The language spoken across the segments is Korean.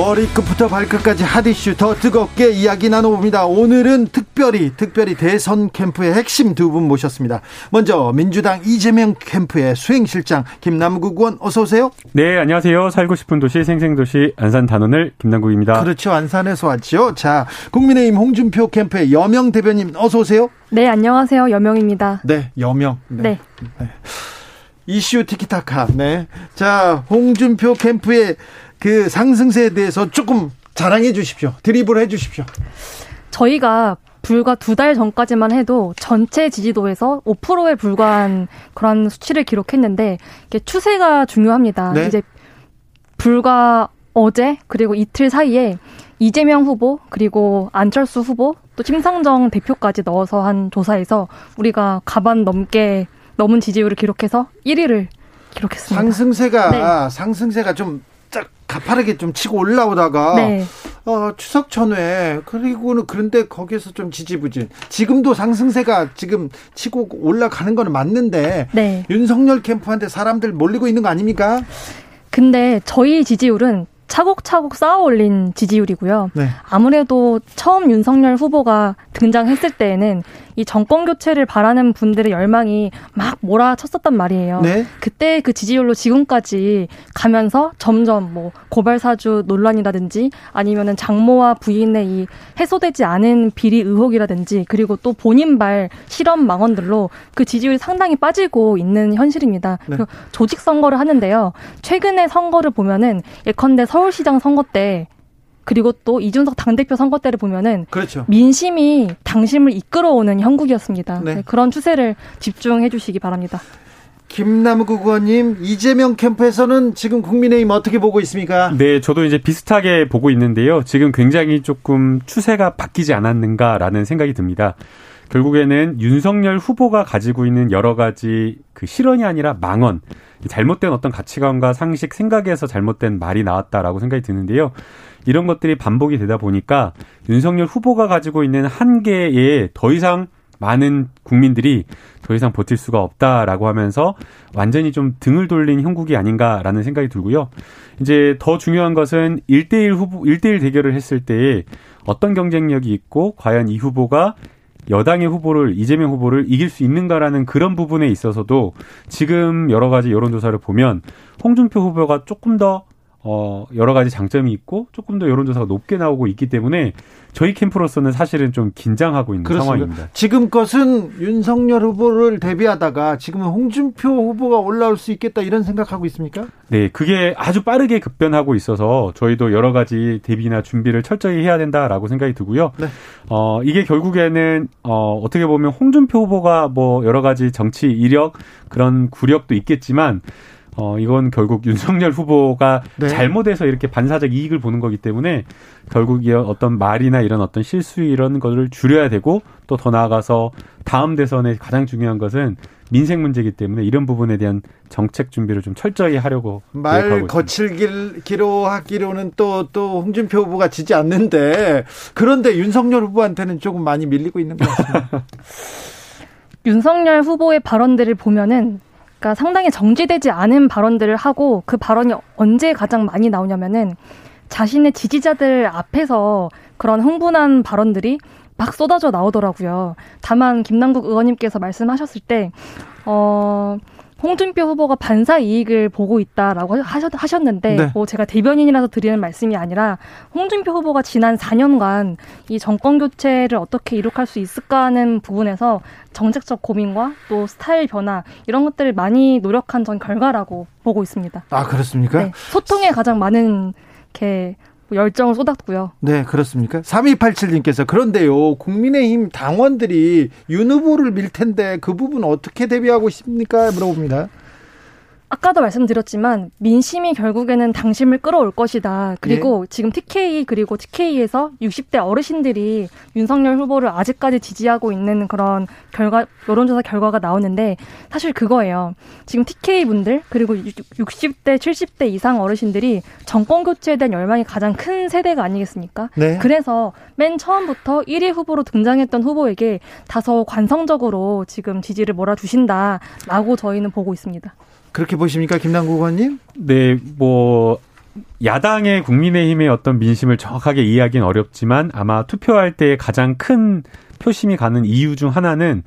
머리끝부터 발끝까지 핫이슈 더 뜨겁게 이야기 나눠봅니다. 오늘은 특별히 특별히 대선 캠프의 핵심 두 분 모셨습니다. 먼저 민주당 이재명 캠프의 수행실장 김남국 의원 어서 오세요. 네 안녕하세요. 살고 싶은 도시 생생도시 안산 단원을 김남국입니다. 그렇죠 안산에서 왔죠. 자 국민의힘 홍준표 캠프의 여명 대변인 어서 오세요. 네 안녕하세요 여명입니다. 네 여명. 네. 네. 네. 이슈 티키타카. 네. 자 홍준표 캠프의 그 상승세에 대해서 조금 자랑해 주십시오. 드리블 해 주십시오. 저희가 불과 두 달 전까지만 해도 전체 지지도에서 5%에 불과한 그런 수치를 기록했는데 이게 추세가 중요합니다. 네? 이제 불과 어제 그리고 이틀 사이에 이재명 후보 그리고 안철수 후보 또 심상정 대표까지 넣어서 한 조사에서 우리가 가반 넘게 넘은 지지율을 기록해서 1위를 기록했습니다. 상승세가 네. 상승세가 좀 가파르게 좀 치고 올라오다가 네. 어, 추석 전에 그리고는 그런데 거기에서 좀 지지부진. 지금도 상승세가 지금 치고 올라가는 거는 맞는데 네. 윤석열 캠프한테 사람들 몰리고 있는 거 아닙니까? 근데 저희 지지율은 차곡차곡 쌓아 올린 지지율이고요. 네. 아무래도 처음 윤석열 후보가 등장했을 때에는 이 정권 교체를 바라는 분들의 열망이 막 몰아쳤었단 말이에요. 네. 그때 그 지지율로 지금까지 가면서 점점 뭐 고발 사주 논란이라든지 아니면은 장모와 부인의 이 해소되지 않은 비리 의혹이라든지 그리고 또 본인 발 실험 망언들로 그 지지율이 상당히 빠지고 있는 현실입니다. 네. 조직 선거를 하는데요. 최근에 선거를 보면은 예컨대 서울시장 선거 때 그리고 또 이준석 당대표 선거 때를 보면은 그렇죠. 민심이 당심을 이끌어오는 형국이었습니다. 네. 네, 그런 추세를 집중해 주시기 바랍니다. 김남국 의원님, 이재명 캠프에서는 지금 국민의힘 어떻게 보고 있습니까? 네, 저도 이제 비슷하게 보고 있는데요. 지금 굉장히 조금 추세가 바뀌지 않았는가라는 생각이 듭니다. 결국에는 윤석열 후보가 가지고 있는 여러 가지 그 실언이 아니라 망언, 잘못된 어떤 가치관과 상식, 생각에서 잘못된 말이 나왔다라고 생각이 드는데요. 이런 것들이 반복이 되다 보니까 윤석열 후보가 가지고 있는 한계에 더 이상 많은 국민들이 더 이상 버틸 수가 없다라고 하면서 완전히 좀 등을 돌린 형국이 아닌가라는 생각이 들고요. 이제 더 중요한 것은 1대1 후보, 1대1 대결을 했을 때 어떤 경쟁력이 있고 과연 이 후보가 여당의 후보를 이재명 후보를 이길 수 있는가라는 그런 부분에 있어서도 지금 여러 가지 여론조사를 보면 홍준표 후보가 조금 더 어, 여러 가지 장점이 있고 조금 더 여론조사가 높게 나오고 있기 때문에 저희 캠프로서는 사실은 좀 긴장하고 있는 그렇습니다. 상황입니다. 지금 것은 윤석열 후보를 대비하다가 지금은 홍준표 후보가 올라올 수 있겠다 이런 생각하고 있습니까? 네, 그게 아주 빠르게 급변하고 있어서 저희도 여러 가지 대비나 준비를 철저히 해야 된다라고 생각이 들고요. 네. 어, 이게 결국에는 어, 어떻게 보면 홍준표 후보가 뭐 여러 가지 정치 이력 그런 구력도 있겠지만 어, 이건 결국 윤석열 후보가 네. 잘못해서 이렇게 반사적 이익을 보는 거기 때문에 결국 이 어떤 말이나 이런 어떤 실수 이런 것을 줄여야 되고 또 더 나아가서 다음 대선에 가장 중요한 것은 민생 문제이기 때문에 이런 부분에 대한 정책 준비를 좀 철저히 하려고 말 거칠기로 하기로는 또 또 홍준표 후보가 지지 않는데 그런데 윤석열 후보한테는 조금 많이 밀리고 있는 것 같습니다. 윤석열 후보의 발언들을 보면은 그러니까 상당히 정지되지 않은 발언들을 하고 그 발언이 언제 가장 많이 나오냐면은 자신의 지지자들 앞에서 그런 흥분한 발언들이 막 쏟아져 나오더라고요. 다만 김남국 의원님께서 말씀하셨을 때, 어, 홍준표 후보가 반사 이익을 보고 있다라고 하셨, 는데 네. 뭐 제가 대변인이라서 드리는 말씀이 아니라 홍준표 후보가 지난 4년간 이 정권 교체를 어떻게 이룩할 수 있을까 하는 부분에서 정책적 고민과 또 스타일 변화 이런 것들을 많이 노력한 전 결과라고 보고 있습니다. 아 그렇습니까? 네, 소통에 가장 많은 이렇게 열정을 쏟았고요. 네, 그렇습니까? 3287님께서 그런데요, 국민의힘 당원들이 윤 후보를 밀 텐데 그 부분 어떻게 대비하고 있습니까? 물어봅니다. 아까도 말씀드렸지만 민심이 결국에는 당심을 끌어올 것이다. 그리고 네. 지금 TK 그리고 TK에서 60대 어르신들이 윤석열 후보를 아직까지 지지하고 있는 그런 결과 여론조사 결과가 나오는데 사실 그거예요. 지금 TK 분들 그리고 60대 70대 이상 어르신들이 정권 교체에 대한 열망이 가장 큰 세대가 아니겠습니까? 네. 그래서 맨 처음부터 1위 후보로 등장했던 후보에게 다소 관성적으로 지금 지지를 몰아주신다라고 저희는 보고 있습니다. 그렇게 보십니까, 김남국 의원님? 네, 뭐 야당의 국민의힘의 어떤 민심을 정확하게 이해하기는 어렵지만 아마 투표할 때 가장 큰 표심이 가는 이유 중 하나는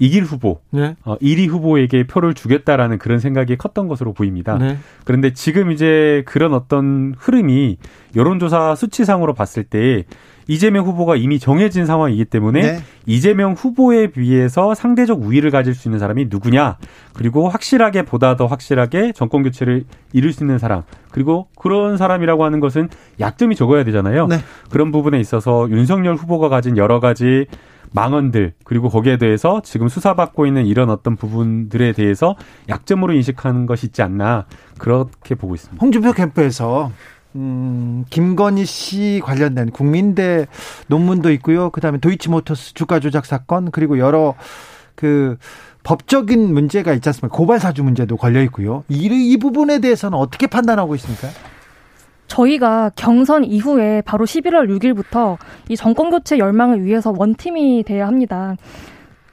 이길 후보, 네. 어, 1위 후보에게 표를 주겠다라는 그런 생각이 컸던 것으로 보입니다. 네. 그런데 지금 이제 그런 어떤 흐름이 여론조사 수치상으로 봤을 때 이재명 후보가 이미 정해진 상황이기 때문에 네. 이재명 후보에 비해서 상대적 우위를 가질 수 있는 사람이 누구냐 그리고 확실하게 보다 더 확실하게 정권 교체를 이룰 수 있는 사람 그리고 그런 사람이라고 하는 것은 약점이 적어야 되잖아요. 네. 그런 부분에 있어서 윤석열 후보가 가진 여러 가지 망언들 그리고 거기에 대해서 지금 수사받고 있는 이런 어떤 부분들에 대해서 약점으로 인식하는 것이 있지 않나 그렇게 보고 있습니다. 홍준표 캠프에서 음, 김건희 씨 관련된 국민대 논문도 있고요. 그다음에 도이치모터스 주가 조작 사건 그리고 여러 그 법적인 문제가 있지 않습니까? 고발 사주 문제도 걸려 있고요. 이, 이 부분에 대해서는 어떻게 판단하고 있습니까? 저희가 경선 이후에 바로 11월 6일부터 이 정권 교체 열망을 위해서 원팀이 돼야 합니다.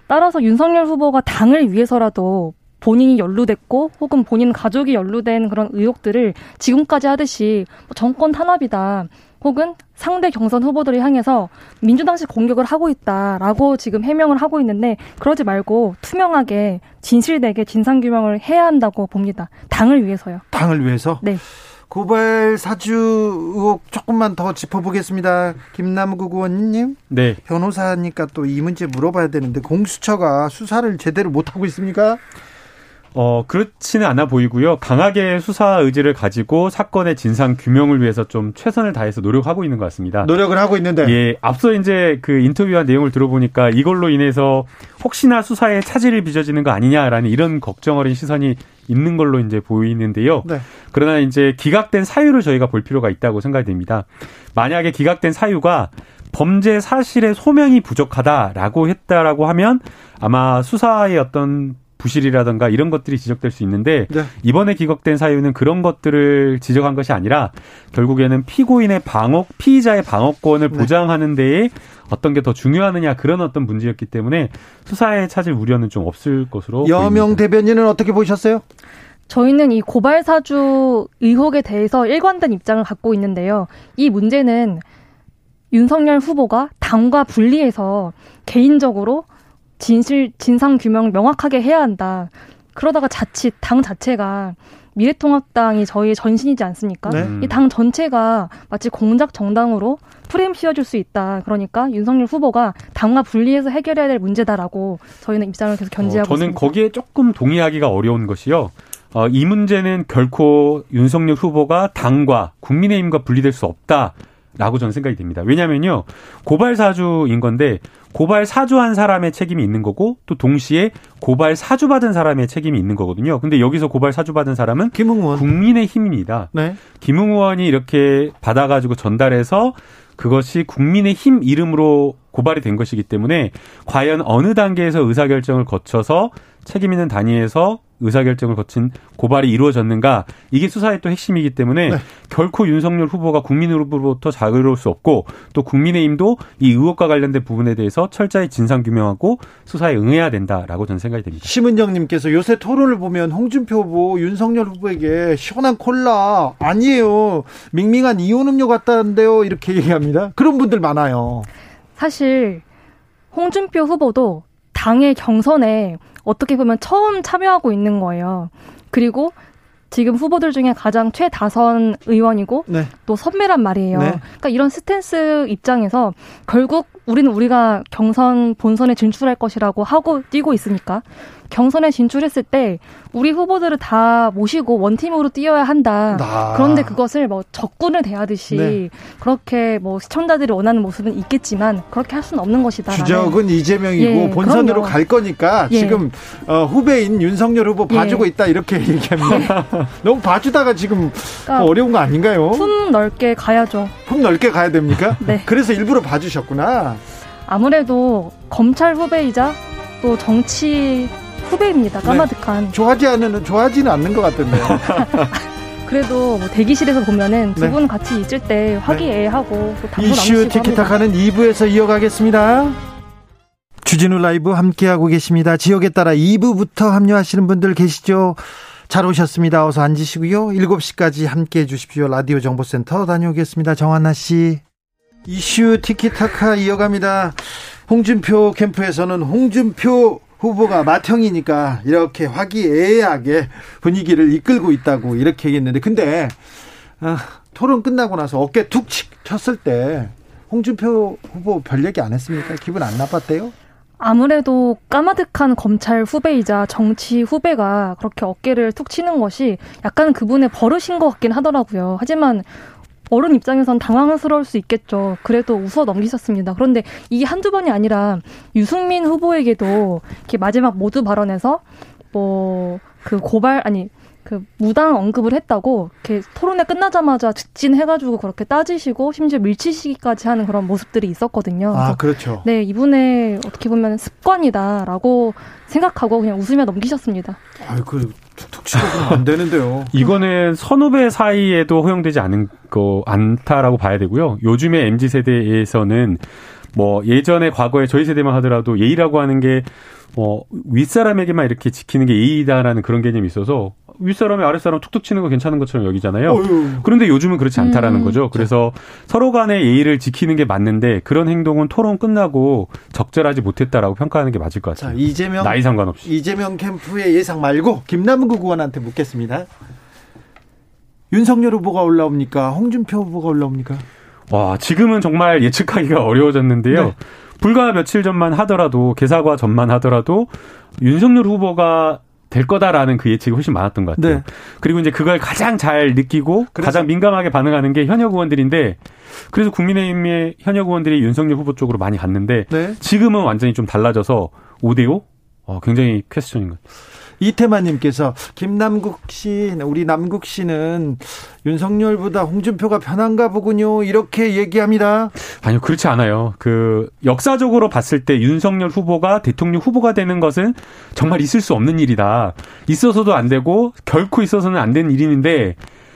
따라서 윤석열 후보가 당을 위해서라도 본인이 연루됐고 혹은 본인 가족이 연루된 그런 의혹들을 지금까지 하듯이 뭐 정권 탄압이다 혹은 상대 경선 후보들을 향해서 민주당식 공격을 하고 있다라고 지금 해명을 하고 있는데 그러지 말고 투명하게 진실되게 진상규명을 해야 한다고 봅니다. 당을 위해서요. 당을 위해서? 네. 고발 사주 의혹 조금만 더 짚어보겠습니다. 김남국 의원님. 네. 변호사니까 또 이 문제 물어봐야 되는데 공수처가 수사를 제대로 못하고 있습니까? 어, 그렇지는 않아 보이고요. 강하게 수사 의지를 가지고 사건의 진상 규명을 위해서 좀 최선을 다해서 노력하고 있는 것 같습니다. 노력을 하고 있는데. 예, 앞서 이제 그 인터뷰한 내용을 들어보니까 이걸로 인해서 혹시나 수사에 차질이 빚어지는 거 아니냐라는 이런 걱정 어린 시선이 있는 걸로 이제 보이는데요. 네. 그러나 이제 기각된 사유를 저희가 볼 필요가 있다고 생각이 됩니다. 만약에 기각된 사유가 범죄 사실의 소명이 부족하다라고 했다라고 하면 아마 수사의 어떤 부실이라든가 이런 것들이 지적될 수 있는데 네. 이번에 기각된 사유는 그런 것들을 지적한 것이 아니라 결국에는 피고인의 방어 피의자의 방어권을 네. 보장하는 데에 어떤 게 더 중요하느냐 그런 어떤 문제였기 때문에 수사에 찾을 우려는 좀 없을 것으로 여명 보입니다. 대변인은 어떻게 보셨어요? 저희는 이 고발 사주 의혹에 대해서 일관된 입장을 갖고 있는데요. 이 문제는 윤석열 후보가 당과 분리해서 개인적으로 진실 진상 규명 명확하게 해야 한다. 그러다가 자칫 당 자체가 미래통합당이 저희의 전신이지 않습니까? 네. 이당 전체가 마치 공작 정당으로 프레임 씌워줄 수 있다. 그러니까 윤석열 후보가 당과 분리해서 해결해야 될 문제다라고 저희는 입장을 계속 견지하고 어, 저는 있습니다. 거기에 조금 동의하기가 어려운 것이요. 어, 이 문제는 결코 윤석열 후보가 당과 국민의힘과 분리될 수 없다. 라고 저는 생각이 듭니다. 왜냐면요. 고발 사주인 건데 고발 사주한 사람의 책임이 있는 거고 또 동시에 고발 사주 받은 사람의 책임이 있는 거거든요. 근데 여기서 고발 사주 받은 사람은 김웅원 국민의 힘입니다. 네. 김웅 의원이 이렇게 받아 가지고 전달해서 그것이 국민의 힘 이름으로 고발이 된 것이기 때문에 과연 어느 단계에서 의사결정을 거쳐서 책임 있는 단위에서 의사결정을 거친 고발이 이루어졌는가 이게 수사의 또 핵심이기 때문에 네. 결코 윤석열 후보가 국민으로부터 자유로울 수 없고 또 국민의힘도 이 의혹과 관련된 부분에 대해서 철저히 진상 규명하고 수사에 응해야 된다라고 저는 생각이 됩니다. 심은정님께서 요새 토론을 보면 홍준표 후보 윤석열 후보에게 시원한 콜라 아니에요 밍밍한 이온 음료 같다는데요 이렇게 얘기합니다. 그런 분들 많아요. 사실 홍준표 후보도 당의 경선에 어떻게 보면 처음 참여하고 있는 거예요. 그리고 지금 후보들 중에 가장 최다선 의원이고 네. 또 선배란 말이에요. 네. 그러니까 이런 스탠스 입장에서 결국 우리는 우리가 경선 본선에 진출할 것이라고 하고 뛰고 있으니까 경선에 진출했을 때 우리 후보들을 다 모시고 원팀으로 뛰어야 한다. 아. 그런데 그것을 뭐 적군을 대하듯이 네. 그렇게 뭐 시청자들이 원하는 모습은 있겠지만 그렇게 할 수는 없는 것이다. 주적은 이재명이고 예, 본선으로 그럼요. 갈 거니까 예. 지금 어, 후배인 윤석열 후보 예. 봐주고 예. 있다 이렇게 얘기합니다. 너무 봐주다가 지금 그러니까 어려운 거 아닌가요? 품 넓게 가야죠. 품 넓게 가야 됩니까? 네. 그래서 일부러 봐주셨구나. 아무래도 검찰 후배이자 또 정치 후배입니다. 네. 까마득한. 네. 좋아하지 않는 좋아하지는 않는 것 같던데요. 그래도 뭐 대기실에서 보면은 두분 네. 같이 있을 때 화기애애하고 네. 이슈 티키타카는 2부에서 이어가겠습니다. 주진우 라이브 함께하고 계십니다. 지역에 따라 2부부터 합류하시는 분들 계시죠? 잘 오셨습니다. 어서 앉으시고요. 7시까지 함께 해 주십시오. 라디오 정보센터 다녀오겠습니다. 정한나 씨. 이슈 티키타카 이어갑니다. 홍준표 캠프에서는 홍준표 후보가 맏형이니까 이렇게 화기애애하게 분위기를 이끌고 있다고 이렇게 얘기했는데 근데 아, 토론 끝나고 나서 어깨 툭 쳤을 때 홍준표 후보 별 얘기 안 했습니까? 기분 안 나빴대요? 아무래도 까마득한 검찰 후배이자 정치 후배가 그렇게 어깨를 툭 치는 것이 약간 그분의 버릇인 것 같긴 하더라고요. 하지만 어른 입장에선 당황스러울 수 있겠죠. 그래도 웃어 넘기셨습니다. 그런데 이게 한두 번이 아니라 유승민 후보에게도 이렇게 마지막 모두 발언에서 뭐 그 고발 아니 그 무당 언급을 했다고 이렇게 토론회 끝나자마자 직진해가지고 그렇게 따지시고 심지어 밀치시기까지 하는 그런 모습들이 있었거든요. 아 그렇죠. 네 이분의 어떻게 보면 습관이다라고 생각하고 그냥 웃으며 넘기셨습니다. 아그 툭툭 치고 안 되는데요. 이거는 선후배 사이에도 허용되지 않은 거 않다라고 봐야 되고요. 요즘의 mz 세대에서는 뭐 예전에 과거에 저희 세대만 하더라도 예의라고 하는 게뭐 윗사람에게만 이렇게 지키는 게 예의다라는 그런 개념이 있어서 윗사람이 아랫사람 툭툭 치는 거 괜찮은 것처럼 여기잖아요. 어휴. 그런데 요즘은 그렇지 않다라는 음. 거죠. 그래서 서로 간의 예의를 지키는 게 맞는데 그런 행동은 토론 끝나고 적절하지 못했다라고 평가하는 게 맞을 것 같아요. 자, 이재명 나이 상관없이. 이재명 캠프의 예상 말고 김남국 의원한테 묻겠습니다. 윤석열 후보가 올라옵니까? 홍준표 후보가 올라옵니까? 와, 지금은 정말 예측하기가 어려워졌는데요. 네. 불과 며칠 전만 하더라도 개사과 전만 하더라도 윤석열 후보가 될 거다라는 그 예측이 훨씬 많았던 것 같아요. 네. 그리고 이제 그걸 가장 잘 느끼고 가장 민감하게 반응하는 게 현역 의원들인데 그래서 국민의힘의 현역 의원들이 윤석열 후보 쪽으로 많이 갔는데 네. 지금은 완전히 좀 달라져서 5대5 어, 굉장히 퀘스천인 것 같아요. 이태만님께서 김남국 씨, 우리 남국 씨는 윤석열보다 홍준표가 편한가 보군요. 이렇게 얘기합니다. 아니요, 그렇지 않아요. 그 역사적으로 봤을 때 윤석열 후보가 대통령 후보가 되는 것은 정말 있을 수 없는 일이다. 있어서도 안 되고 결코 있어서는 안 되는 일인데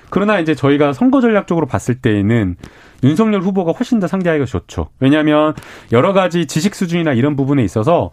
그러나 이제 저희가 선거 전략적으로 봤을 때에는 윤석열 후보가 훨씬 더 상대하기가 좋죠. 왜냐하면 여러 가지 지식 수준이나 이런 부분에 있어서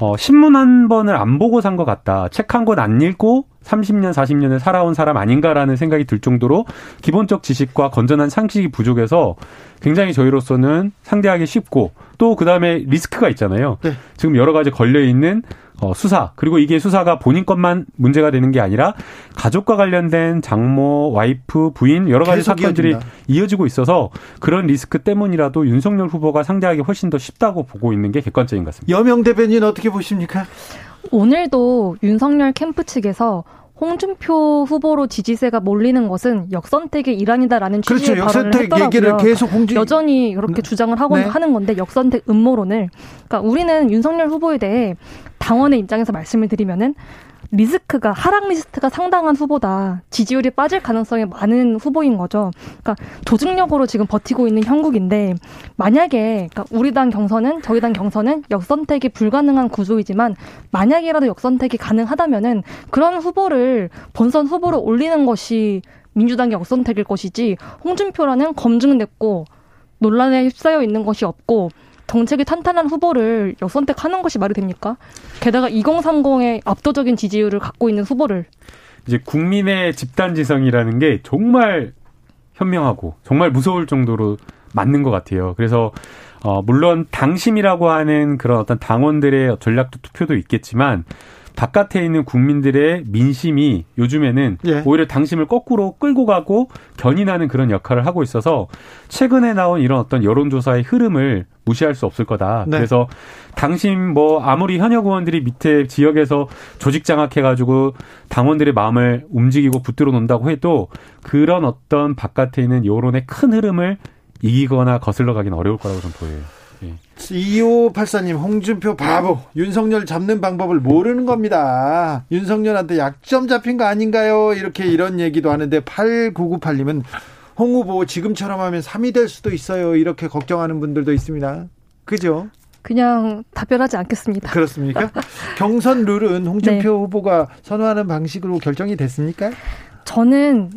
어, 신문 한 번을 안 보고 산 것 같다. 책 한 권 안 읽고 30년, 40년을 살아온 사람 아닌가라는 생각이 들 정도로 기본적 지식과 건전한 상식이 부족해서 굉장히 저희로서는 상대하기 쉽고 또 그 다음에 리스크가 있잖아요. 네. 지금 여러 가지 걸려 있는 어, 수사 그리고 이게 수사가 본인 것만 문제가 되는 게 아니라 가족과 관련된 장모, 와이프, 부인 여러 가지 사건들이 이어진다. 이어지고 있어서 그런 리스크 때문이라도 윤석열 후보가 상대하기 훨씬 더 쉽다고 보고 있는 게 객관적인 것 같습니다. 여명 대변인 어떻게 보십니까? 오늘도 윤석열 캠프 측에서 홍준표 후보로 지지세가 몰리는 것은 역선택의 일환이다라는 취지의 그렇죠. 발언을 했더라고요. 얘기를 계속 홍준... 여전히 이렇게 네. 주장을 하고 네. 하는 건데 역선택 음모론을 그러니까 우리는 윤석열 후보에 대해 당원의 입장에서 말씀을 드리면은 리스크가 하락 리스크가 상당한 후보다 지지율이 빠질 가능성이 많은 후보인 거죠. 그러니까 조직력으로 지금 버티고 있는 형국인데 만약에 그러니까 우리 당 경선은 저희 당 경선은 역선택이 불가능한 구조이지만 만약이라도 역선택이 가능하다면은 그런 후보를 본선 후보로 올리는 것이 민주당의 역선택일 것이지 홍준표라는 검증됐고 논란에 휩싸여 있는 것이 없고 정책이 탄탄한 후보를 역선택하는 것이 말이 됩니까? 게다가 2030의 압도적인 지지율을 갖고 있는 후보를 이제 국민의 집단지성이라는 게 정말 현명하고 정말 무서울 정도로 맞는 것 같아요. 그래서 어 물론 당심이라고 하는 그런 어떤 당원들의 전략도 투표도 있겠지만 바깥에 있는 국민들의 민심이 요즘에는 예. 오히려 당심을 거꾸로 끌고 가고 견인하는 그런 역할을 하고 있어서 최근에 나온 이런 어떤 여론조사의 흐름을 무시할 수 없을 거다. 네. 그래서 당심 뭐 아무리 현역 의원들이 밑에 지역에서 조직 장악해가지고 당원들의 마음을 움직이고 붙들어 놓는다고 해도 그런 어떤 바깥에 있는 여론의 큰 흐름을 이기거나 거슬러 가기는 어려울 거라고 저는 보여요. 예. 2584님, 홍준표 바보. 윤석열 잡는 방법을 모르는 겁니다. 윤석열한테 약점 잡힌 거 아닌가요? 이렇게 이런 얘기도 하는데, 8998님은 홍 후보 지금처럼 하면 3위 될 수도 있어요. 이렇게 걱정하는 분들도 있습니다. 그죠? 그냥 답변하지 않겠습니다. 그렇습니까? 경선 룰은 홍준표 네. 후보가 선호하는 방식으로 결정이 됐습니까? 저는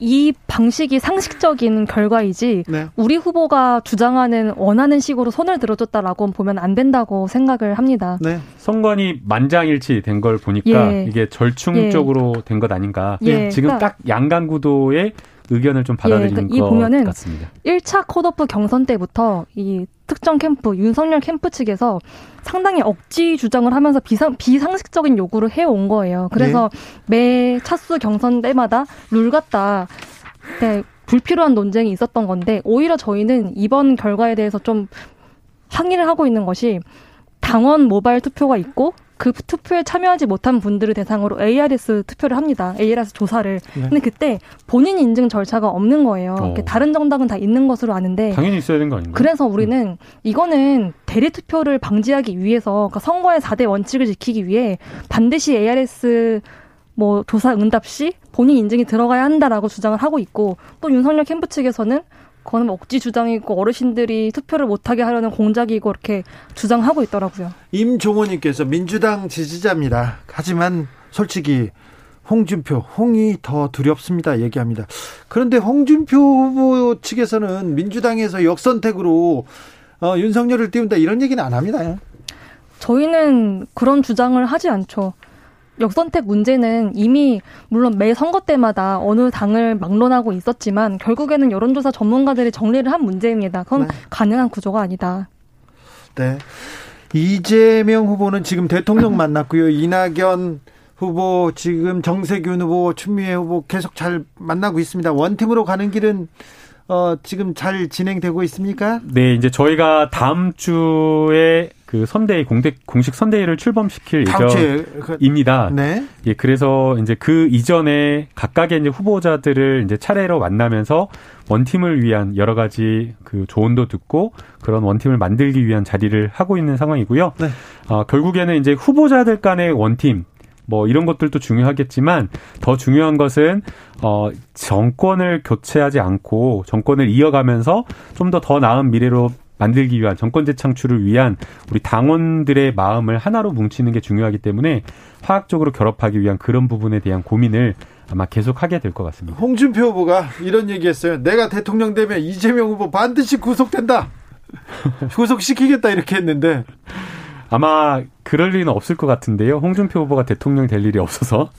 이 방식이 상식적인 결과이지 네. 우리 후보가 주장하는 원하는 식으로 손을 들어줬다라고 보면 안 된다고 생각을 합니다. 네. 선관위 만장일치 된 걸 보니까 예. 이게 절충적으로 예. 된것 아닌가. 예. 지금 그러니까, 딱 양강구도의 의견을 좀 받아들이는 예, 그러니까 것 보면은 같습니다. 1차 컷오프 경선 때부터 이 특정 캠프 윤석열 캠프 측에서 상당히 억지 주장을 하면서 비상, 비상식적인 요구를 해온 거예요. 그래서 네. 매 차수 경선 때마다 룰 같다. 네, 불필요한 논쟁이 있었던 건데 오히려 저희는 이번 결과에 대해서 좀 항의를 하고 있는 것이 당원 모바일 투표가 있고 그 투표에 참여하지 못한 분들을 대상으로 ARS 투표를 합니다. ARS 조사를. 네. 근데 그때 본인 인증 절차가 없는 거예요. 어. 다른 정당은 다 있는 것으로 아는데 당연히 있어야 되는 거 아닌가요? 그래서 우리는 음. 이거는 대리 투표를 방지하기 위해서 그러니까 선거의 4대 원칙을 지키기 위해 반드시 ARS 뭐 조사 응답 시 본인 인증이 들어가야 한다라고 주장을 하고 있고 또 윤석열 캠프 측에서는 그거는 뭐 억지 주장이고 어르신들이 투표를 못하게 하려는 공작이고 이렇게 주장하고 있더라고요. 임종호님께서 민주당 지지자입니다. 하지만 솔직히 홍준표, 홍이 더 두렵습니다. 얘기합니다. 그런데 홍준표 후보 측에서는 민주당에서 역선택으로 어, 윤석열을 띄운다 이런 얘기는 안 합니다. 저희는 그런 주장을 하지 않죠. 역선택 문제는 이미 물론 매 선거 때마다 어느 당을 막론하고 있었지만 결국에는 여론조사 전문가들이 정리를 한 문제입니다. 그건 네. 가능한 구조가 아니다. 네. 이재명 후보는 지금 대통령 만났고요. 이낙연 후보, 지금 정세균 후보, 추미애 후보 계속 잘 만나고 있습니다. one team으로 가는 길은 어, 지금 잘 진행되고 있습니까? 네, 이제 저희가 다음 주에 그 선대위 공대 공식 선대위를 출범시킬 예정입니다. 네. 예, 그래서 이제 그 이전에 각각의 이제 후보자들을 이제 차례로 만나면서 one team을 위한 여러 가지 그 조언도 듣고 그런 one team을 만들기 위한 자리를 하고 있는 상황이고요. 네. 어, 결국에는 이제 후보자들 간의 원팀 뭐 이런 것들도 중요하겠지만 더 중요한 것은 어 정권을 교체하지 않고 정권을 이어가면서 좀 더더 나은 미래로 만들기 위한 정권 재창출을 위한 우리 당원들의 마음을 하나로 뭉치는 게 중요하기 때문에 화학적으로 결합하기 위한 그런 부분에 대한 고민을 아마 계속하게 될 것 같습니다. 홍준표 후보가 이런 얘기했어요. 내가 대통령 되면 이재명 후보 반드시 구속된다. 구속시키겠다 이렇게 했는데 아마 그럴 리는 없을 것 같은데요. 홍준표 후보가 대통령 될 일이 없어서.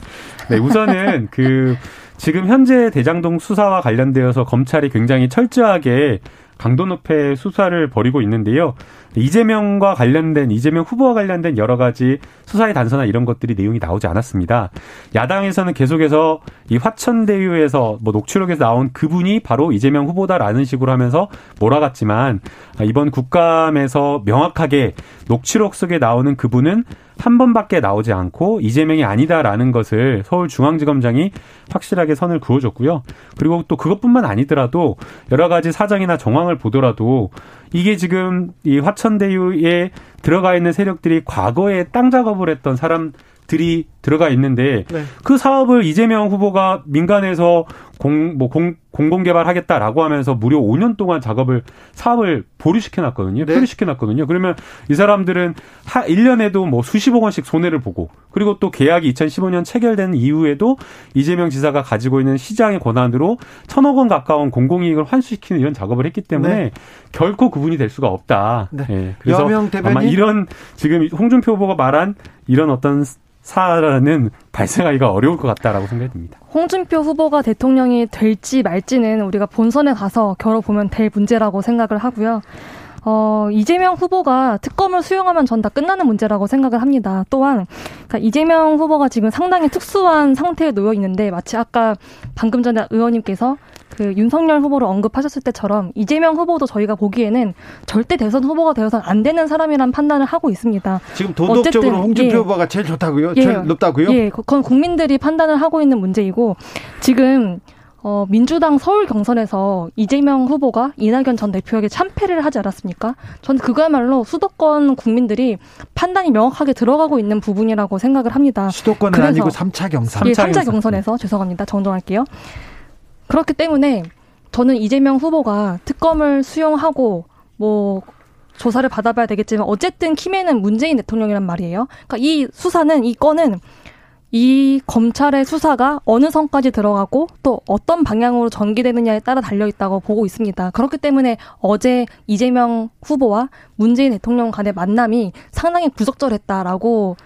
네, 우선은 그 지금 현재 대장동 수사와 관련되어서 검찰이 굉장히 철저하게 강도 높게 수사를 벌이고 있는데요. 이재명과 관련된 이재명 후보와 관련된 여러 가지 수사의 단서나 이런 것들이 내용이 나오지 않았습니다. 야당에서는 계속해서 이 화천대유에서 뭐 녹취록에서 나온 그분이 바로 이재명 후보다라는 식으로 하면서 몰아갔지만 이번 국감에서 명확하게 녹취록 속에 나오는 그분은 한 번밖에 나오지 않고 이재명이 아니다라는 것을 서울중앙지검장이 확실하게 선을 그어줬고요. 그리고 또 그것뿐만 아니더라도 여러 가지 사정이나 정황 을 보더라도 이게 지금 이 화천대유에 들어가 있는 세력들이 과거에 땅 작업을 했던 사람 들이 들어가 있는데 네. 그 사업을 이재명 후보가 민간에서 공 뭐 공 공공 개발하겠다라고 하면서 무려 5년 동안 작업을 사업을 보류시켜 놨거든요. 네. 표류시켜 놨거든요. 그러면 이 사람들은 하 1년에도 뭐 수십억 원씩 손해를 보고 그리고 또 계약이 2015년 체결된 이후에도 이재명 지사가 가지고 있는 시장의 권한으로 천억 원 가까운 공공이익을 환수시키는 이런 작업을 했기 때문에 네. 결코 그분이 될 수가 없다. 네. 네. 그래서 아마 이런 지금 홍준표 후보가 말한 이런 어떤 사안은 발생하기가 어려울 것 같다라고 생각이 듭니다. 홍준표 후보가 대통령이 될지 말지는 우리가 본선에 가서 겨뤄보면 될 문제라고 생각을 하고요. 어, 이재명 후보가 특검을 수용하면 전 다 끝나는 문제라고 생각을 합니다. 또한 그러니까 이재명 후보가 지금 상당히 특수한 상태에 놓여 있는데 마치 아까 방금 전에 의원님께서 그 윤석열 후보를 언급하셨을 때처럼 이재명 후보도 저희가 보기에는 절대 대선 후보가 되어서는 안 되는 사람이라는 판단을 하고 있습니다. 지금 도덕적으로 홍준표 예. 후보가 제일 좋다고요? 예. 제일 높다고요? 예, 그건 국민들이 판단을 하고 있는 문제이고 지금 어, 민주당 서울 경선에서 이재명 후보가 이낙연 전 대표에게 참패를 하지 않았습니까? 저는 그거야말로 수도권 국민들이 판단이 명확하게 들어가고 있는 부분이라고 생각을 합니다. 수도권은 아니고 3차 경선. 예, 3차 경선에서 죄송합니다. 정정할게요. 그렇기 때문에 저는 이재명 후보가 특검을 수용하고 뭐 조사를 받아봐야 되겠지만 어쨌든 키맨은 문재인 대통령이란 말이에요. 그러니까 이 수사는 이 건은 이 검찰의 수사가 어느 선까지 들어가고 또 어떤 방향으로 전개되느냐에 따라 달려 있다고 보고 있습니다. 그렇기 때문에 어제 이재명 후보와 문재인 대통령 간의 만남이 상당히 부적절했다라고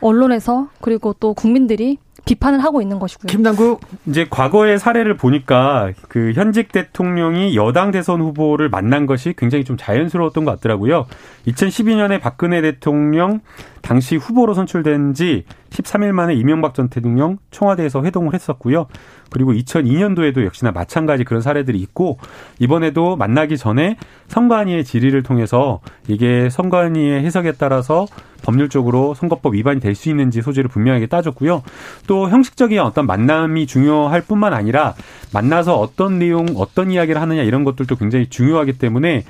언론에서 그리고 또 국민들이 비판을 하고 있는 것이고요. 김남국 이제 과거의 사례를 보니까 그 현직 대통령이 여당 대선 후보를 만난 것이 굉장히 좀 자연스러웠던 것 같더라고요. 2012년에 박근혜 대통령 당시 후보로 선출된 지 13일 만에 이명박 전 대통령 청와대에서 회동을 했었고요. 그리고 2002년도에도 역시나 마찬가지 그런 사례들이 있고 이번에도 만나기 전에 선관위의 질의를 통해서 이게 선관위의 해석에 따라서 법률적으로 선거법 위반이 될 수 있는지 소지를 분명하게 따졌고요. 또 형식적인 어떤 만남이 중요할 뿐만 아니라 만나서 어떤 내용, 어떤 이야기를 하느냐 이런 것들도 굉장히 중요하기 때문에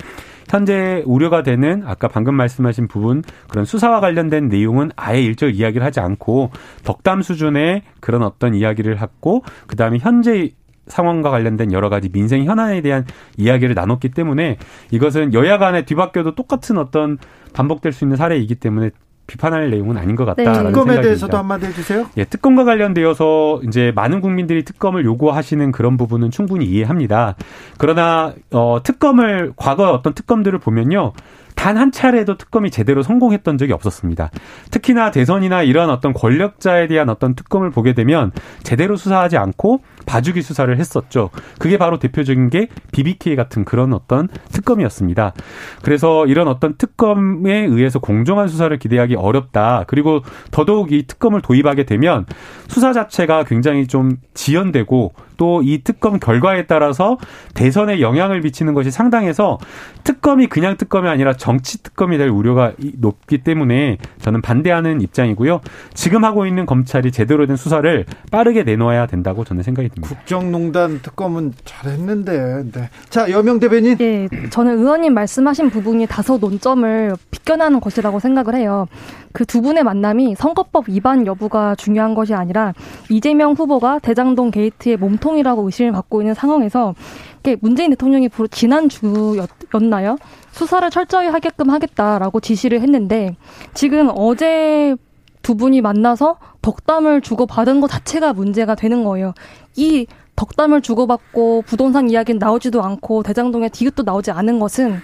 현재 우려가 되는 아까 방금 말씀하신 부분 그런 수사와 관련된 내용은 아예 일절 이야기를 하지 않고 덕담 수준의 그런 어떤 이야기를 하고 그다음에 현재 상황과 관련된 여러 가지 민생 현안에 대한 이야기를 나눴기 때문에 이것은 여야 간에 뒤바뀌어도 똑같은 어떤 반복될 수 있는 사례이기 때문에 비판할 내용은 아닌 것 같다라는 네. 특검에 대해서도 한마디 해주세요. 예, 특검과 관련되어서 이제 많은 국민들이 특검을 요구하시는 그런 부분은 충분히 이해합니다. 그러나 어, 특검을 과거 어떤 특검들을 보면요. 단 한 차례도 특검이 제대로 성공했던 적이 없었습니다. 특히나 대선이나 이런 어떤 권력자에 대한 어떤 특검을 보게 되면 제대로 수사하지 않고 봐주기 수사를 했었죠. 그게 바로 대표적인 게 BBK 같은 그런 어떤 특검이었습니다. 그래서 이런 어떤 특검에 의해서 공정한 수사를 기대하기 어렵다. 그리고 더더욱 이 특검을 도입하게 되면 수사 자체가 굉장히 좀 지연되고 또 이 특검 결과에 따라서 대선에 영향을 미치는 것이 상당해서 특검이 그냥 특검이 아니라 정치 특검이 될 우려가 높기 때문에 저는 반대하는 입장이고요. 지금 하고 있는 검찰이 제대로 된 수사를 빠르게 내놓아야 된다고 저는 생각이 듭니다. 국정농단 특검은 잘했는데. 네. 자, 여명 대변인. 네, 저는 의원님 말씀하신 부분이 다소 논점을 비껴나는 것이라고 생각을 해요. 그 두 분의 만남이 선거법 위반 여부가 중요한 것이 아니라 이재명 후보가 대장동 게이트의 몸통 이라고 의심을 받고 있는 상황에서 문재인 대통령이 지난 주였나요? 수사를 철저히 하게끔 하겠다라고 지시를 했는데 지금 어제 두 분이 만나서 덕담을 주고받은 것 자체가 문제가 되는 거예요. 이 덕담을 주고받고 부동산 이야기는 나오지도 않고 대장동에 디귿도 나오지 않은 것은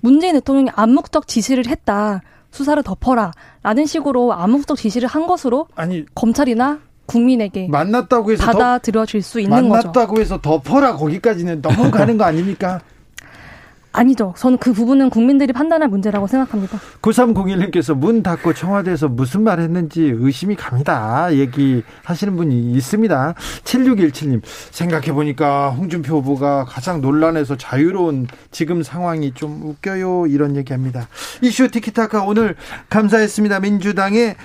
문재인 대통령이 암묵적 지시를 했다. 수사를 덮어라. 라는 식으로 암묵적 지시를 한 것으로 아니 검찰이나 국민에게 만났다고 해서 받아들여질 수 있는 만났다고 거죠. 만났다고 해서 덮어라 거기까지는 넘어가는 거 아닙니까? 아니죠. 저는 그 부분은 국민들이 판단할 문제라고 생각합니다. 9301님께서 문 닫고 청와대에서 무슨 말 했는지 의심이 갑니다. 얘기하시는 분이 있습니다. 7617님, 생각해보니까 홍준표 후보가 가장 논란에서 자유로운 지금 상황이 좀 웃겨요. 이런 얘기 합니다. 이슈 티키타카 오늘 감사했습니다. 민주당의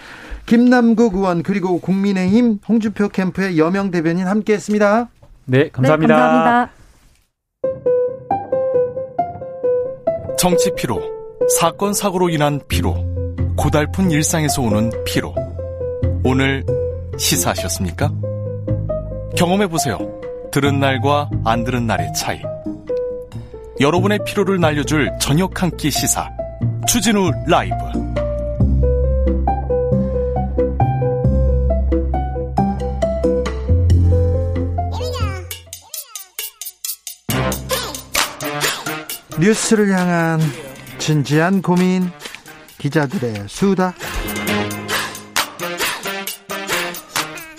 김남국 의원 그리고 국민의힘 홍준표 캠프의 여명 대변인 함께했습니다. 네, 감사합니다. 네, 감사합니다. 정치 피로, 사건 사고로 인한 피로, 고달픈 일상에서 오는 피로. 오늘 시사하셨습니까? 경험해 보세요. 들은 날과 안 들은 날의 차이. 여러분의 피로를 날려줄 저녁 한 끼 시사. 주진우 라이브. 뉴스를 향한 진지한 고민 기자들의 수다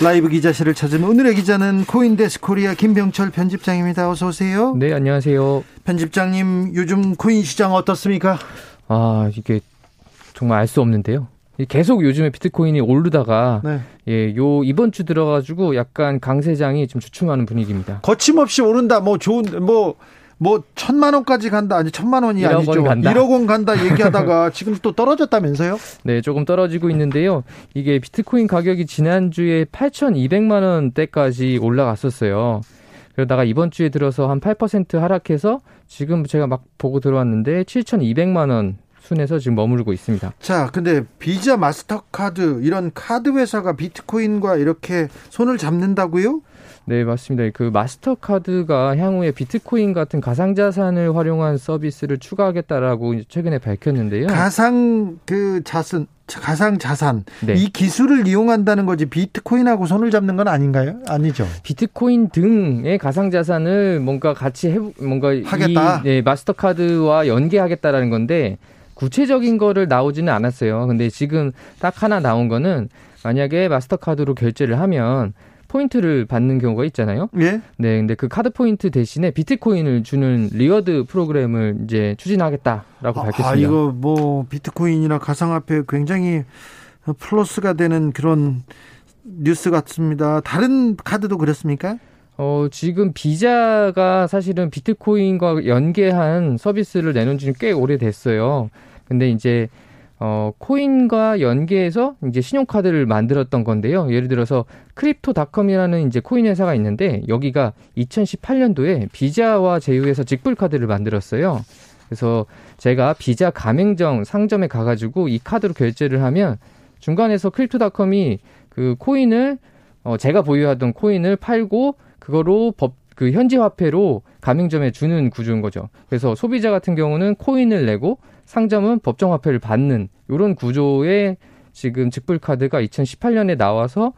라이브 기자실을 찾은 오늘의 기자는 코인데스크 코리아 김병철 편집장입니다. 어서 오세요. 네, 안녕하세요. 편집장님, 요즘 코인 시장 어떻습니까? 아, 이게 정말 알 수 없는데요. 계속 요즘에 비트코인이 오르다가 네. 예, 요 이번 주 들어가지고 약간 강세장이 좀 주춤하는 분위기입니다. 거침없이 오른다. 뭐 좋은 뭐 뭐 천만 원까지 간다 아니 천만 원이 1억 아니죠. 원 간다. 1억 원 간다 얘기하다가 지금 또 떨어졌다면서요? 네, 조금 떨어지고 있는데요. 이게 비트코인 가격이 지난주에 8,200만 원대까지 올라갔었어요. 그러다가 이번 주에 들어서 한 8% 하락해서 지금 제가 막 보고 들어왔는데 7,200만 원 순에서 지금 머무르고 있습니다. 자, 근데 비자, 마스터카드 이런 카드 회사가 비트코인과 이렇게 손을 잡는다고요? 네, 맞습니다. 그 마스터카드가 향후에 비트코인 같은 가상자산을 활용한 서비스를 추가하겠다라고 최근에 밝혔는데요. 가상 그 자산, 가상 자산 네. 이 기술을 이용한다는 거지 비트코인하고 손을 잡는 건 아닌가요? 아니죠. 비트코인 등의 가상 자산을 뭔가 같이 해 뭔가 하겠다. 이 네, 마스터카드와 연계하겠다라는 건데 구체적인 거를 나오지는 않았어요. 근데 지금 딱 하나 나온 거는 만약에 마스터카드로 결제를 하면 포인트를 받는 경우가 있잖아요. 예. 네, 근데 그 카드 포인트 대신에 비트코인을 주는 reward 프로그램을 이제 추진하겠다라고 아, 밝혔습니다. 아, 이거 뭐 비트코인이나 가상화폐 굉장히 플러스가 되는 그런 뉴스 같습니다. 다른 카드도 그렇습니까? 어, 지금 비자가 사실은 비트코인과 연계한 서비스를 내놓은 지는 꽤 오래됐어요. 근데 이제 어, 코인과 연계해서 이제 신용카드를 만들었던 건데요. 예를 들어서 크립토닷컴이라는 이제 코인 회사가 있는데 여기가 2018년도에 비자와 제휴해서 직불카드를 만들었어요. 그래서 제가 비자 가맹점 상점에 가가지고 이 카드로 결제를 하면 중간에서 크립토닷컴이 그 코인을 어, 제가 보유하던 코인을 팔고 그거로 법, 그 현지 화폐로 가맹점에 주는 구조인 거죠. 그래서 소비자 같은 경우는 코인을 내고 상점은 법정 화폐를 받는 이런 구조의 지금 직불 카드가 2018년에 나와서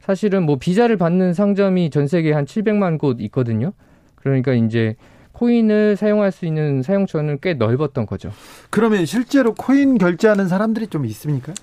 사실은 뭐 비자를 받는 상점이 전 세계에 한 700만 곳 있거든요. 그러니까 이제 코인을 사용할 수 있는 사용처는 꽤 넓었던 거죠. 그러면 실제로 코인 결제하는 사람들이 좀 있습니까?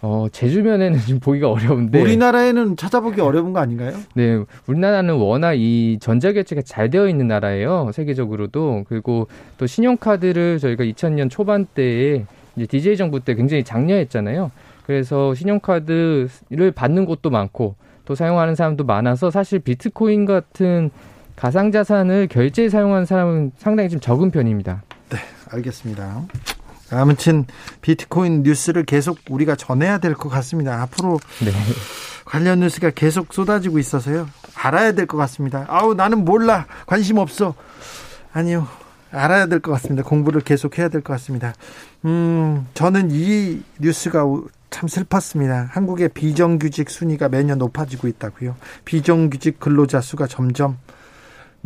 어, 제 주변에는 좀 보기가 어려운데. 우리나라에는 찾아보기 어려운 거 아닌가요? 네. 우리나라는 워낙 이 전자결제가 잘 되어 있는 나라예요. 세계적으로도. 그리고 또 신용카드를 저희가 2000년 초반대에 이제 DJ 정부 때 굉장히 장려했잖아요. 그래서 신용카드를 받는 곳도 많고 또 사용하는 사람도 많아서 사실 비트코인 같은 가상자산을 결제에 사용하는 사람은 상당히 좀 적은 편입니다. 네, 알겠습니다. 아무튼 비트코인 뉴스를 계속 우리가 전해야 될 것 같습니다. 앞으로 네. 관련 뉴스가 계속 쏟아지고 있어서요. 알아야 될 것 같습니다. 아우 나는 몰라 관심 없어. 아니요. 알아야 될 것 같습니다. 공부를 계속 해야 될 것 같습니다. 음, 저는 이 뉴스가 참 슬펐습니다. 한국의 비정규직 순위가 매년 높아지고 있다고요. 비정규직 근로자 수가 점점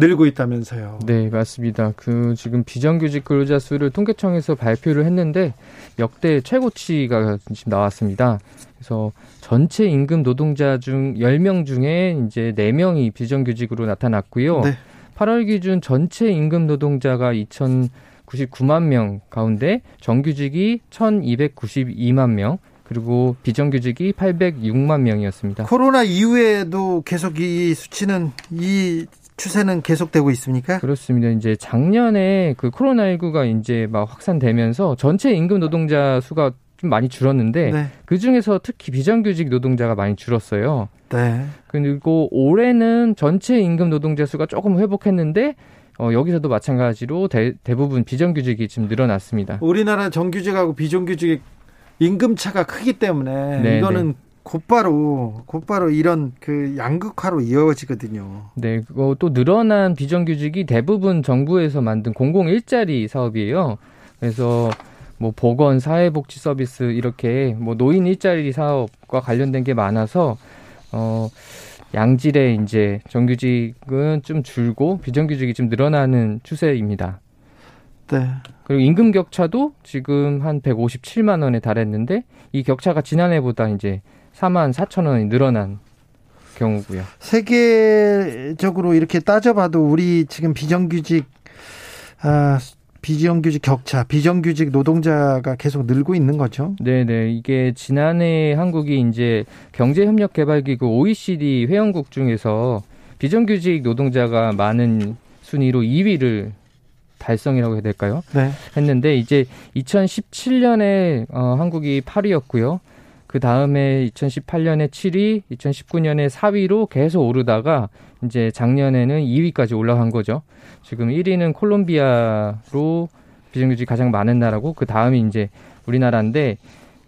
늘고 있다면서요. 네, 맞습니다. 그 지금 비정규직 근로자 수를 통계청에서 발표를 했는데 역대 최고치가 지금 나왔습니다. 그래서 전체 임금 노동자 중 10명 중에 이제 4명이 비정규직으로 나타났고요. 네. 8월 기준 전체 임금 노동자가 2,099만 명 가운데 정규직이 1,292만 명, 그리고 비정규직이 806만 명이었습니다. 코로나 이후에도 계속 이 수치는 이 추세는 계속되고 있습니까? 그렇습니다. 이제 작년에 그 코로나19가 이제 막 확산되면서 전체 임금 노동자 수가 좀 많이 줄었는데 네. 그 중에서 특히 비정규직 노동자가 많이 줄었어요. 네. 그리고 올해는 전체 임금 노동자 수가 조금 회복했는데 어, 여기서도 마찬가지로 대, 대부분 비정규직이 지금 늘어났습니다. 우리나라 정규직하고 비정규직 임금 차가 크기 때문에 네, 이거는 네. 곧바로 곧바로 이런 그 양극화로 이어지거든요. 네, 그거 또 늘어난 비정규직이 대부분 정부에서 만든 공공 일자리 사업이에요. 그래서 뭐 보건, 사회복지 서비스 이렇게 뭐 노인 일자리 사업과 관련된 게 많아서 어 양질의 이제 정규직은 좀 줄고 비정규직이 좀 늘어나는 추세입니다. 네. 그리고 임금 격차도 지금 한 157만 원에 달했는데 이 격차가 지난해보다 이제 4만 4천 원이 늘어난 경우고요. 세계적으로 이렇게 따져봐도 우리 지금 비정규직 아, 비정규직 격차, 비정규직 노동자가 계속 늘고 있는 거죠. 네, 네. 이게 지난해 한국이 이제 경제협력개발기구 OECD 회원국 중에서 비정규직 노동자가 많은 순위로 2위를 달성이라고 해야 될까요? 네. 했는데 이제 2017년에 어, 한국이 8위였고요. 그 다음에 2018년에 7위, 2019년에 4위로 계속 오르다가 이제 작년에는 2위까지 올라간 거죠. 지금 1위는 콜롬비아로 비정규직 가장 많은 나라고 그 다음이 이제 우리나라인데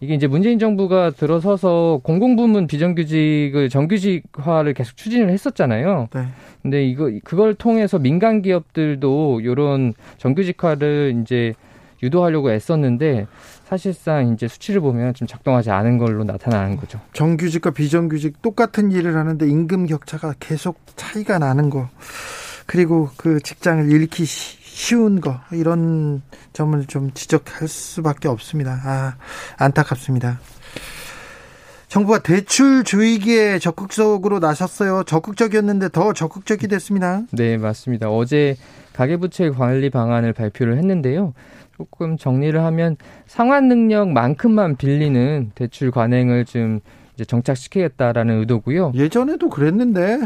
이게 이제 문재인 정부가 들어서서 공공부문 비정규직을 정규직화를 계속 추진을 했었잖아요. 네. 근데 이거 그걸 통해서 민간 기업들도 이런 정규직화를 이제 유도하려고 애썼는데 사실상 이제 수치를 보면 좀 작동하지 않은 걸로 나타나는 거죠. 정규직과 비정규직 똑같은 일을 하는데 임금 격차가 계속 차이가 나는 거. 그리고 그 직장을 잃기 쉬운 거 이런 점을 좀 지적할 수밖에 없습니다. 아 안타깝습니다. 정부가 대출 조이기에 적극적으로 나섰어요. 적극적이었는데 더 적극적이 됐습니다. 네, 맞습니다. 어제 가계부채 관리 방안을 발표를 했는데요. 조금 정리를 하면 상환 능력만큼만 빌리는 대출 관행을 좀 이제 정착시키겠다라는 의도고요. 예전에도 그랬는데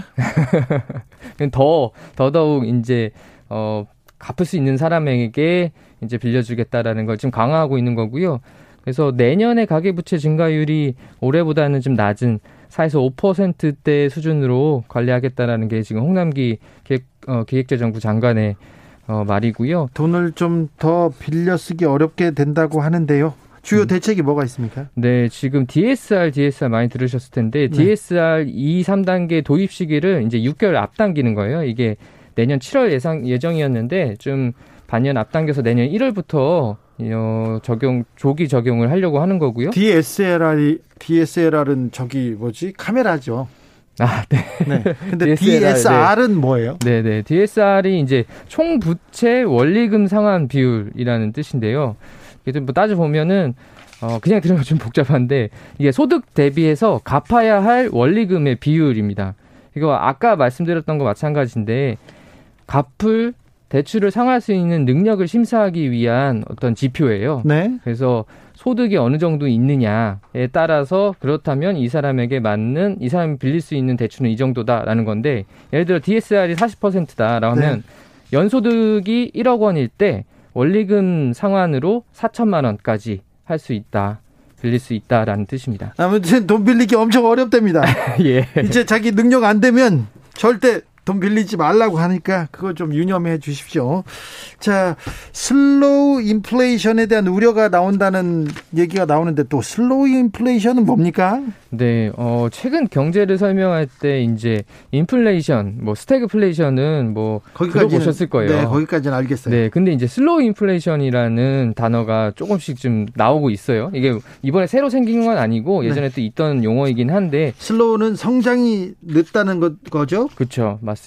더 더더욱 이제 어 갚을 수 있는 사람에게 이제 빌려주겠다라는 걸 지금 강화하고 있는 거고요. 그래서 내년에 가계부채 증가율이 올해보다는 좀 낮은 4에서 5%대 수준으로 관리하겠다라는 게 지금 홍남기 기획, 어, 기획재정부 장관의 어, 말이고요. 돈을 좀 더 빌려 쓰기 어렵게 된다고 하는데요. 주요 음. 대책이 뭐가 있습니까? 네, 지금 DSR, DSR 많이 들으셨을 텐데 네. DSR 2, 3단계 도입 시기를 이제 6개월 앞당기는 거예요. 이게 내년 7월 예상 예정이었는데 좀 반년 앞당겨서 내년 1월부터 어, 적용 조기 적용을 하려고 하는 거고요. DSLR DSLR은 저기 뭐지 카메라죠. 아, 네. 네. 근데 DSR, 은 네. 뭐예요? 네, 네. DSR이 이제 총 부채 원리금 상환 비율이라는 뜻인데요. 이게 뭐 따져 보면은 어 그냥 들으면 좀 복잡한데 이게 소득 대비해서 갚아야 할 원리금의 비율입니다. 이거 아까 말씀드렸던 거 마찬가지인데 갚을 대출을 상할 수 있는 능력을 심사하기 위한 어떤 지표예요. 네. 그래서 소득이 어느 정도 있느냐에 따라서 그렇다면 이 사람에게 맞는 이 사람이 빌릴 수 있는 대출은 이 정도다라는 건데 예를 들어 DSR이 40%다라고 하면 네. 연소득이 1억 원일 때 원리금 상환으로 4천만 원까지 할 수 있다. 빌릴 수 있다라는 뜻입니다. 아무튼 돈 빌리기 엄청 어렵답니다. 예. 이제 자기 능력 안 되면 절대 돈 빌리지 말라고 하니까 그거 좀 유념해 주십시오. 자, slow 인플레이션에 대한 우려가 나온다는 얘기가 나오는데 또 slow 인플레이션은 뭡니까? 네, 어, 최근 경제를 설명할 때 이제 인플레이션, 뭐 스태그플레이션은 뭐 거기까지 보셨을 거예요. 네, 거기까지는 알겠어요. 네, 근데 이제 slow 인플레이션이라는 단어가 조금씩 좀 나오고 있어요. 이게 이번에 새로 생긴 건 아니고 예전에 네. 또 있던 용어이긴 한데 slow는 성장이 늦다는 거, 거죠? 그렇죠, 맞습니다.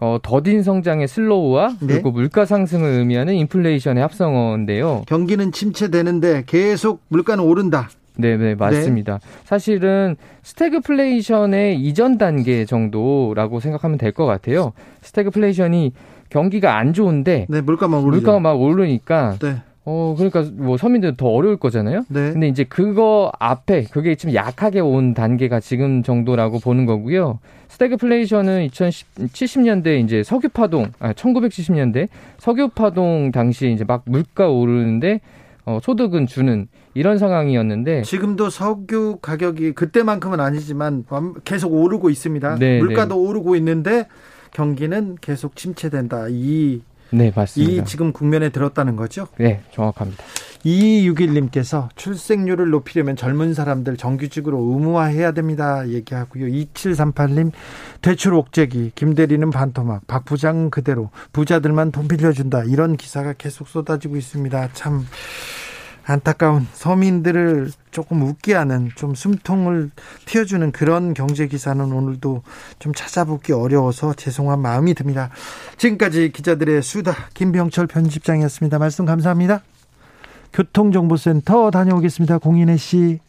어, 더딘 성장의 slow와 네. 그리고 물가 상승을 의미하는 인플레이션의 합성어인데요. 경기는 침체되는데 계속 물가는 오른다. 네, 네, 맞습니다. 네. 사실은 스태그플레이션의 이전 단계 정도라고 생각하면 될 것 같아요. 스태그플레이션이 경기가 안 좋은데 네, 물가만 오르죠. 물가가 막 오르니까 네. 어, 그러니까 뭐 서민들은 더 어려울 거잖아요. 네. 근데 이제 그거 앞에 그게 좀 약하게 온 단계가 지금 정도라고 보는 거고요. 스태그플레이션은 2070년대 이제 석유 파동, 아 1970년대 석유 파동 당시에 이제 막 물가 오르는데 어, 소득은 주는 이런 상황이었는데 지금도 석유 가격이 그때만큼은 아니지만 계속 오르고 있습니다. 네, 물가도 네. 오르고 있는데 경기는 계속 침체된다. 이 네, 맞습니다. 이 지금 국면에 들었다는 거죠? 네, 정확합니다. 2261님께서 출생률을 높이려면 젊은 사람들 정규직으로 의무화해야 됩니다. 얘기하고요. 2738님 대출 옥죄기 김대리는 반토막 박 부장 그대로 부자들만 돈 빌려준다. 이런 기사가 계속 쏟아지고 있습니다. 참 안타까운 서민들을 조금 웃게 하는 좀 숨통을 틔워주는 그런 경제 기사는 오늘도 좀 찾아보기 어려워서 죄송한 마음이 듭니다. 지금까지 기자들의 수다 김병철 편집장이었습니다. 말씀 감사합니다. 교통정보센터 다녀오겠습니다. 공인혜 씨.